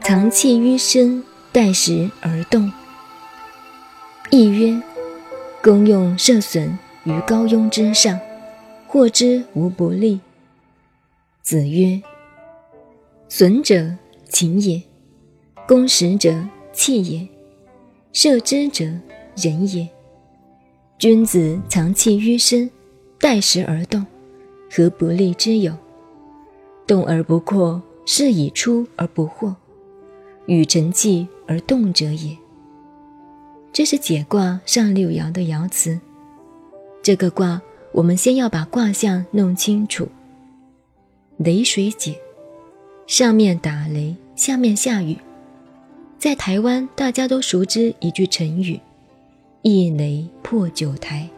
藏气于身，待时而动。亦曰：功用涉损于高庸之上，获之无不利。子曰：损者情也，攻实者气也，射之者仁也。君子藏气于身，待时而动，何不利之有？动而不扩，是以出而不惑，与成气而动者也。这是解卦上六爻的爻辞。这个卦，我们先要把卦象弄清楚。雷水解，上面打雷，下面下雨。在台湾，大家都熟知一句成语。一雷破九台，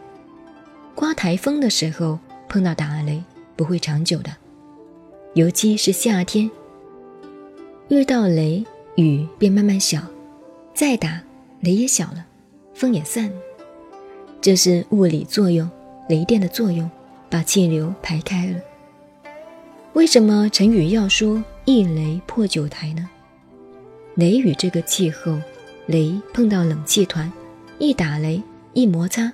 刮台风的时候碰到打雷不会长久的，尤其是夏天，遇到雷雨便慢慢小，再打雷也小了，风也散了，这是物理作用，雷电的作用把气流排开了。为什么成语要说一雷破九台呢？雷雨这个气候，雷碰到冷气团。一打雷，一摩擦，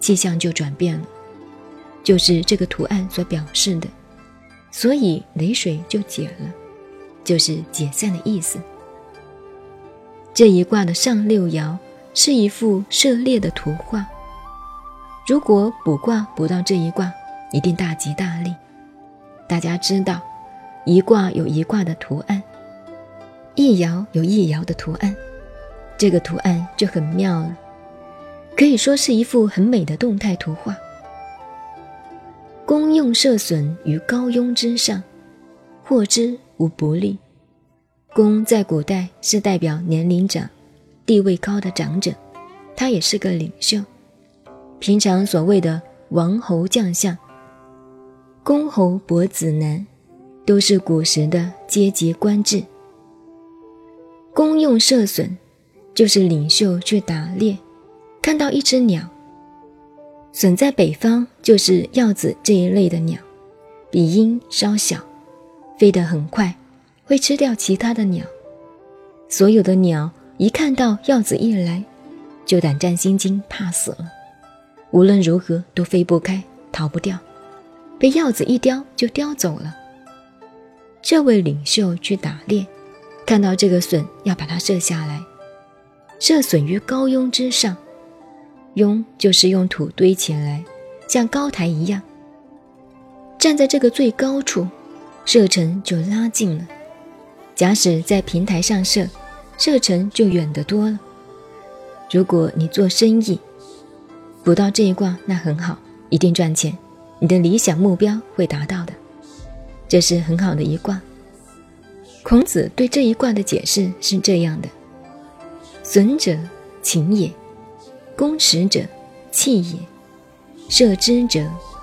气象就转变了，就是这个图案所表示的，所以雷水就解了，就是解散的意思。这一卦的上六爻是一幅涉猎的图画，如果卜卦卜到这一卦，一定大吉大利。大家知道，一卦有一卦的图案，一爻有一爻的图案，这个图案就很妙了。可以说是一幅很美的动态图画。公用涉损于高庸之上，获之无不利。公在古代是代表年龄长、地位高的长者，他也是个领袖。平常所谓的王侯将相、公侯伯子男，都是古时的阶级官制。公用涉损，就是领袖去打猎。看到一只鸟，隼在北方就是鹞子这一类的鸟，比鹰稍小，飞得很快，会吃掉其他的鸟。所有的鸟一看到鹞子一来，就胆战心惊，怕死了，无论如何都飞不开，逃不掉，被鹞子一叼就叼走了。这位领袖去打猎，看到这个隼要把它射下来，射隼于高庸之上。庸就是用土堆起来，像高台一样。站在这个最高处，射程就拉近了。假使在平台上射，射程就远得多了。如果你做生意，补到这一卦，那很好，一定赚钱，你的理想目标会达到的。这是很好的一卦。孔子对这一卦的解释是这样的：损者情也。攻实者，气也；射之者，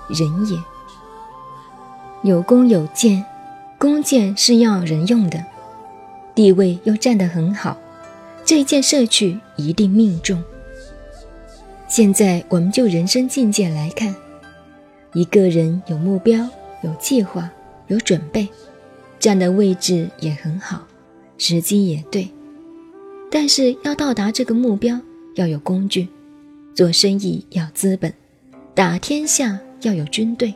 人也。有弓有箭，弓箭是要人用的，地位又站得很好，这一箭射去一定命中。现在我们就人生境界来看，一个人有目标、有计划、有准备，站的位置也很好，时机也对，但是要到达这个目标，要有工具。做生意要资本，打天下要有军队，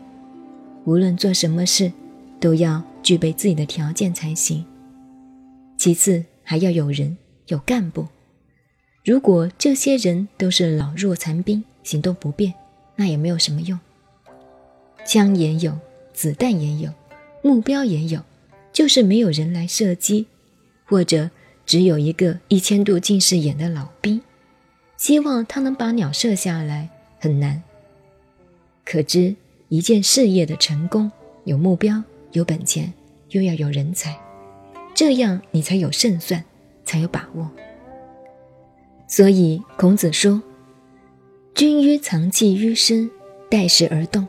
无论做什么事，都要具备自己的条件才行。其次还要有人，有干部。如果这些人都是老弱残兵，行动不便，那也没有什么用。枪也有，子弹也有，目标也有，就是没有人来射击，或者只有一个一千度近视眼的老兵。希望他能把鸟射下来很难。可知一件事业的成功，有目标、有本钱，又要有人才，这样你才有胜算，才有把握。所以孔子说：“君曰藏气于身，待时而动，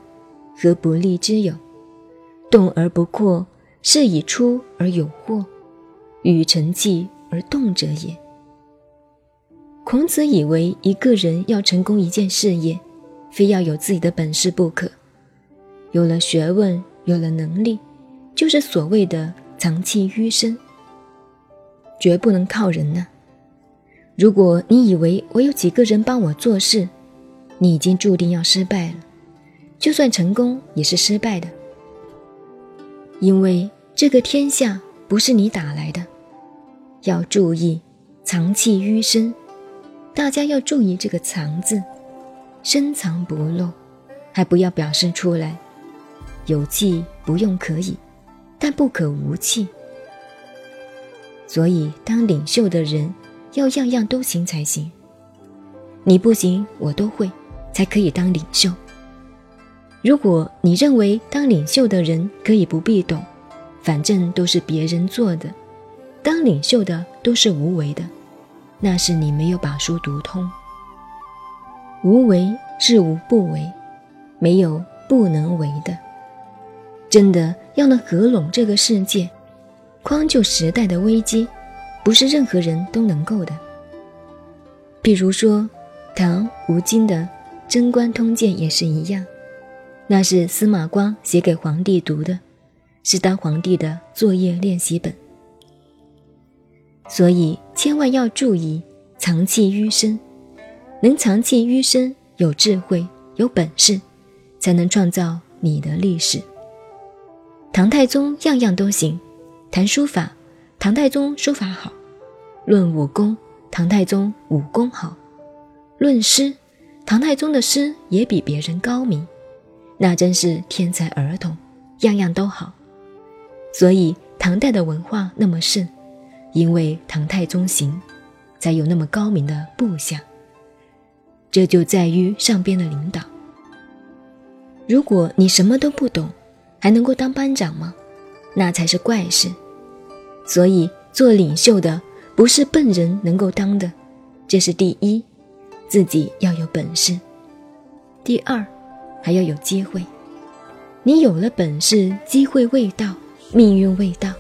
何不利之有？动而不扩，是以出而有惑，与成器而动者也。”孔子以为一个人要成功一件事业，非要有自己的本事不可。有了学问，有了能力，就是所谓的藏器于身，绝不能靠人呢。如果你以为我有几个人帮我做事，你已经注定要失败了。就算成功，也是失败的，因为这个天下不是你打来的。要注意，藏器于身，大家要注意这个“藏”字，深藏不露，还不要表示出来。有气不用可以，但不可无气。所以，当领袖的人要样样都行才行。你不行，我都会，才可以当领袖。如果你认为当领袖的人可以不必懂，反正都是别人做的，当领袖的都是无为的，那是你没有把书读通。无为是无不为，没有不能为的。真的要能合拢这个世界，匡救时代的危机，不是任何人都能够的。比如说，唐吴京的《贞观通鉴》也是一样，那是司马光写给皇帝读的，是当皇帝的作业练习本。所以千万要注意藏器于身，能藏器于身，有智慧、有本事，才能创造你的历史。唐太宗样样都行，谈书法，唐太宗书法好；论武功，唐太宗武功好；论诗，唐太宗的诗也比别人高明。那真是天才儿童，样样都好。所以唐代的文化那么盛，因为唐太宗行，才有那么高明的部下。这就在于上边的领导。如果你什么都不懂，还能够当班长吗？那才是怪事。所以做领袖的不是笨人能够当的，这是第一，自己要有本事。第二，还要有机会。你有了本事，机会未到，命运未到，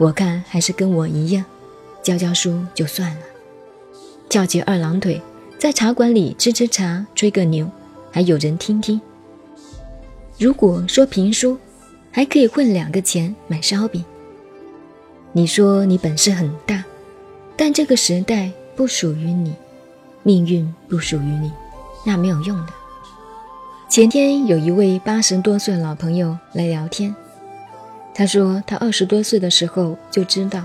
我看还是跟我一样，教教书就算了。翘起二郎腿，在茶馆里吃吃茶，吹个牛，还有人听听。如果说评书，还可以混两个钱买烧饼。你说你本事很大，但这个时代不属于你，命运不属于你，那没有用的。前天有一位八十多岁老朋友来聊天，他说他二十多岁的时候就知道，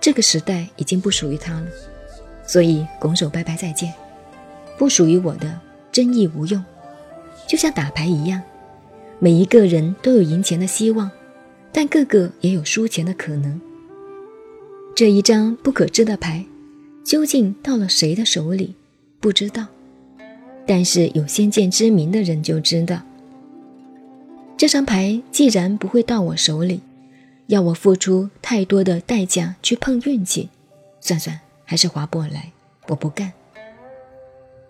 这个时代已经不属于他了，所以拱手拜拜再见，不属于我的，争议无用，就像打牌一样。每一个人都有赢钱的希望，但个个也有输钱的可能。这一张不可知的牌，究竟到了谁的手里，不知道。但是有先见之明的人就知道，这张牌既然不会到我手里，要我付出太多的代价去碰运气，算算还是划不来，我不干。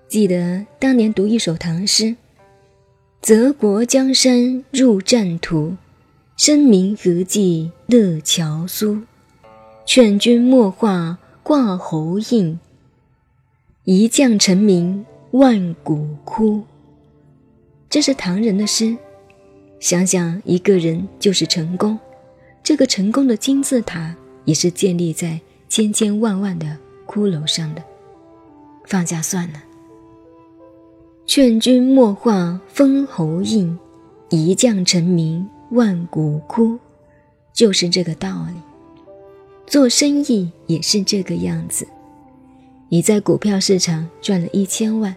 记得当年读一首唐诗。泽国江山入战途，生民何计乐樵苏？劝君莫画挂侯印，一将成名万骨枯。这是唐人的诗。想想一个人就是成功，这个成功的金字塔也是建立在千千万万的骷髅上的。放下算了。劝君莫话封侯印，一将成名万骨枯，就是这个道理。做生意也是这个样子。你在股票市场赚了一千万，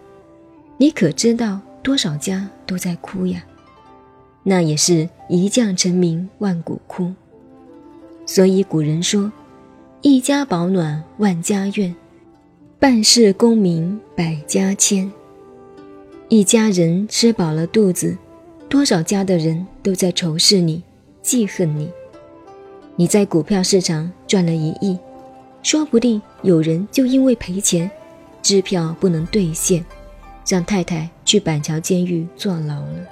你可知道多少家都在哭呀？那也是一将成名万骨枯。所以古人说：“一家保暖万家愿，办事功名百家千。”一家人吃饱了肚子，多少家的人都在仇视你、记恨你。你在股票市场赚了一亿，说不定有人就因为赔钱，支票不能兑现，让太太去板桥监狱坐牢了。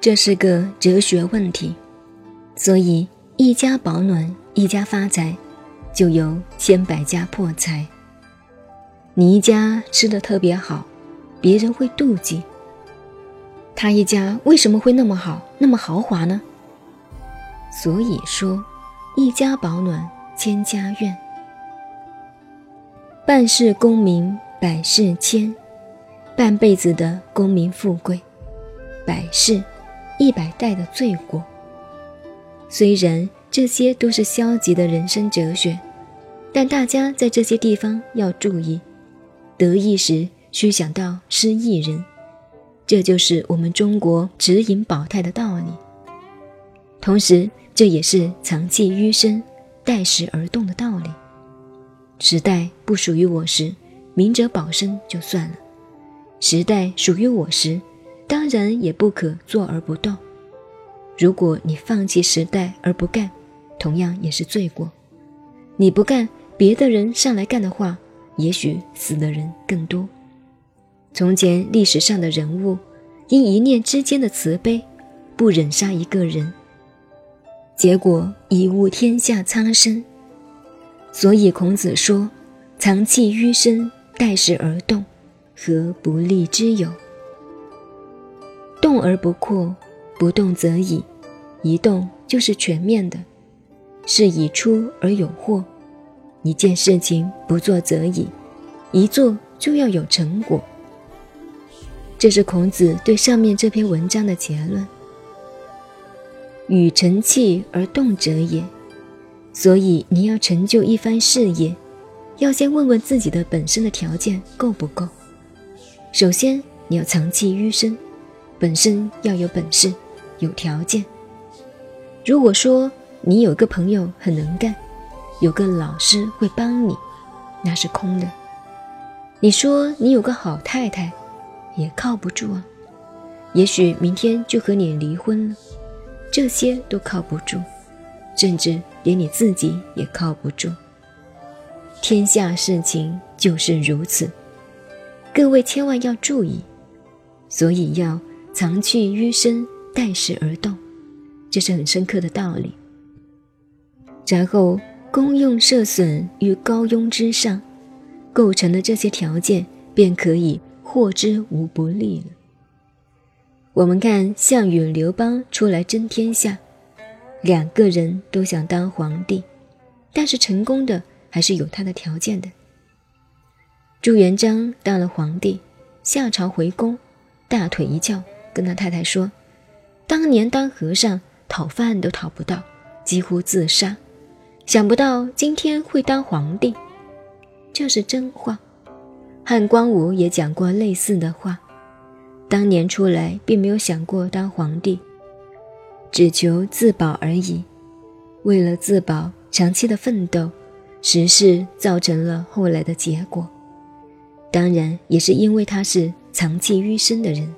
这是个哲学问题，所以一家保暖，一家发财，就有千百家破财。你一家吃的特别好。别人会妒忌，他一家为什么会那么好，那么豪华呢？所以说，一家保暖千家院。半世功名百世千，半辈子的功名富贵，百世一百代的罪过。虽然这些都是消极的人生哲学，但大家在这些地方要注意：得意时需想到失意人，这就是我们中国指引保泰的道理。同时，这也是藏器于身，待时而动的道理。时代不属于我时，明哲保身就算了；时代属于我时，当然也不可坐而不动。如果你放弃时代而不干，同样也是罪过。你不干，别的人上来干的话，也许死的人更多。从前历史上的人物，因一念之间的慈悲，不忍杀一个人，结果贻误天下苍生。所以孔子说：“藏器于身，待时而动，何不利之有？动而不扩。”不动则已，一动就是全面的，是以出而有获。一件事情不做则已，一做就要有成果。这是孔子对上面这篇文章的结论。与成器而动者也，所以你要成就一番事业，要先问问自己的本身的条件够不够。首先你要藏器于身，本身要有本事。有条件。如果说你有个朋友很能干，有个老师会帮你，那是空的。你说你有个好太太，也靠不住啊。也许明天就和你离婚了，这些都靠不住，甚至连你自己也靠不住。天下事情就是如此，各位千万要注意，所以要藏去于身。待时而动，这是很深刻的道理。然后功用设损于高庸之上，构成了这些条件，便可以获之无不利了。我们看项羽、刘邦出来争天下，两个人都想当皇帝，但是成功的还是有他的条件的。朱元璋当了皇帝，下朝回宫，大腿一翘，跟他太太说。当年当和尚讨饭都讨不到，几乎自杀。想不到今天会当皇帝，这是真话。汉光武也讲过类似的话。当年出来并没有想过当皇帝，只求自保而已。为了自保，长期的奋斗，时势造成了后来的结果。当然，也是因为他是藏器于身的人。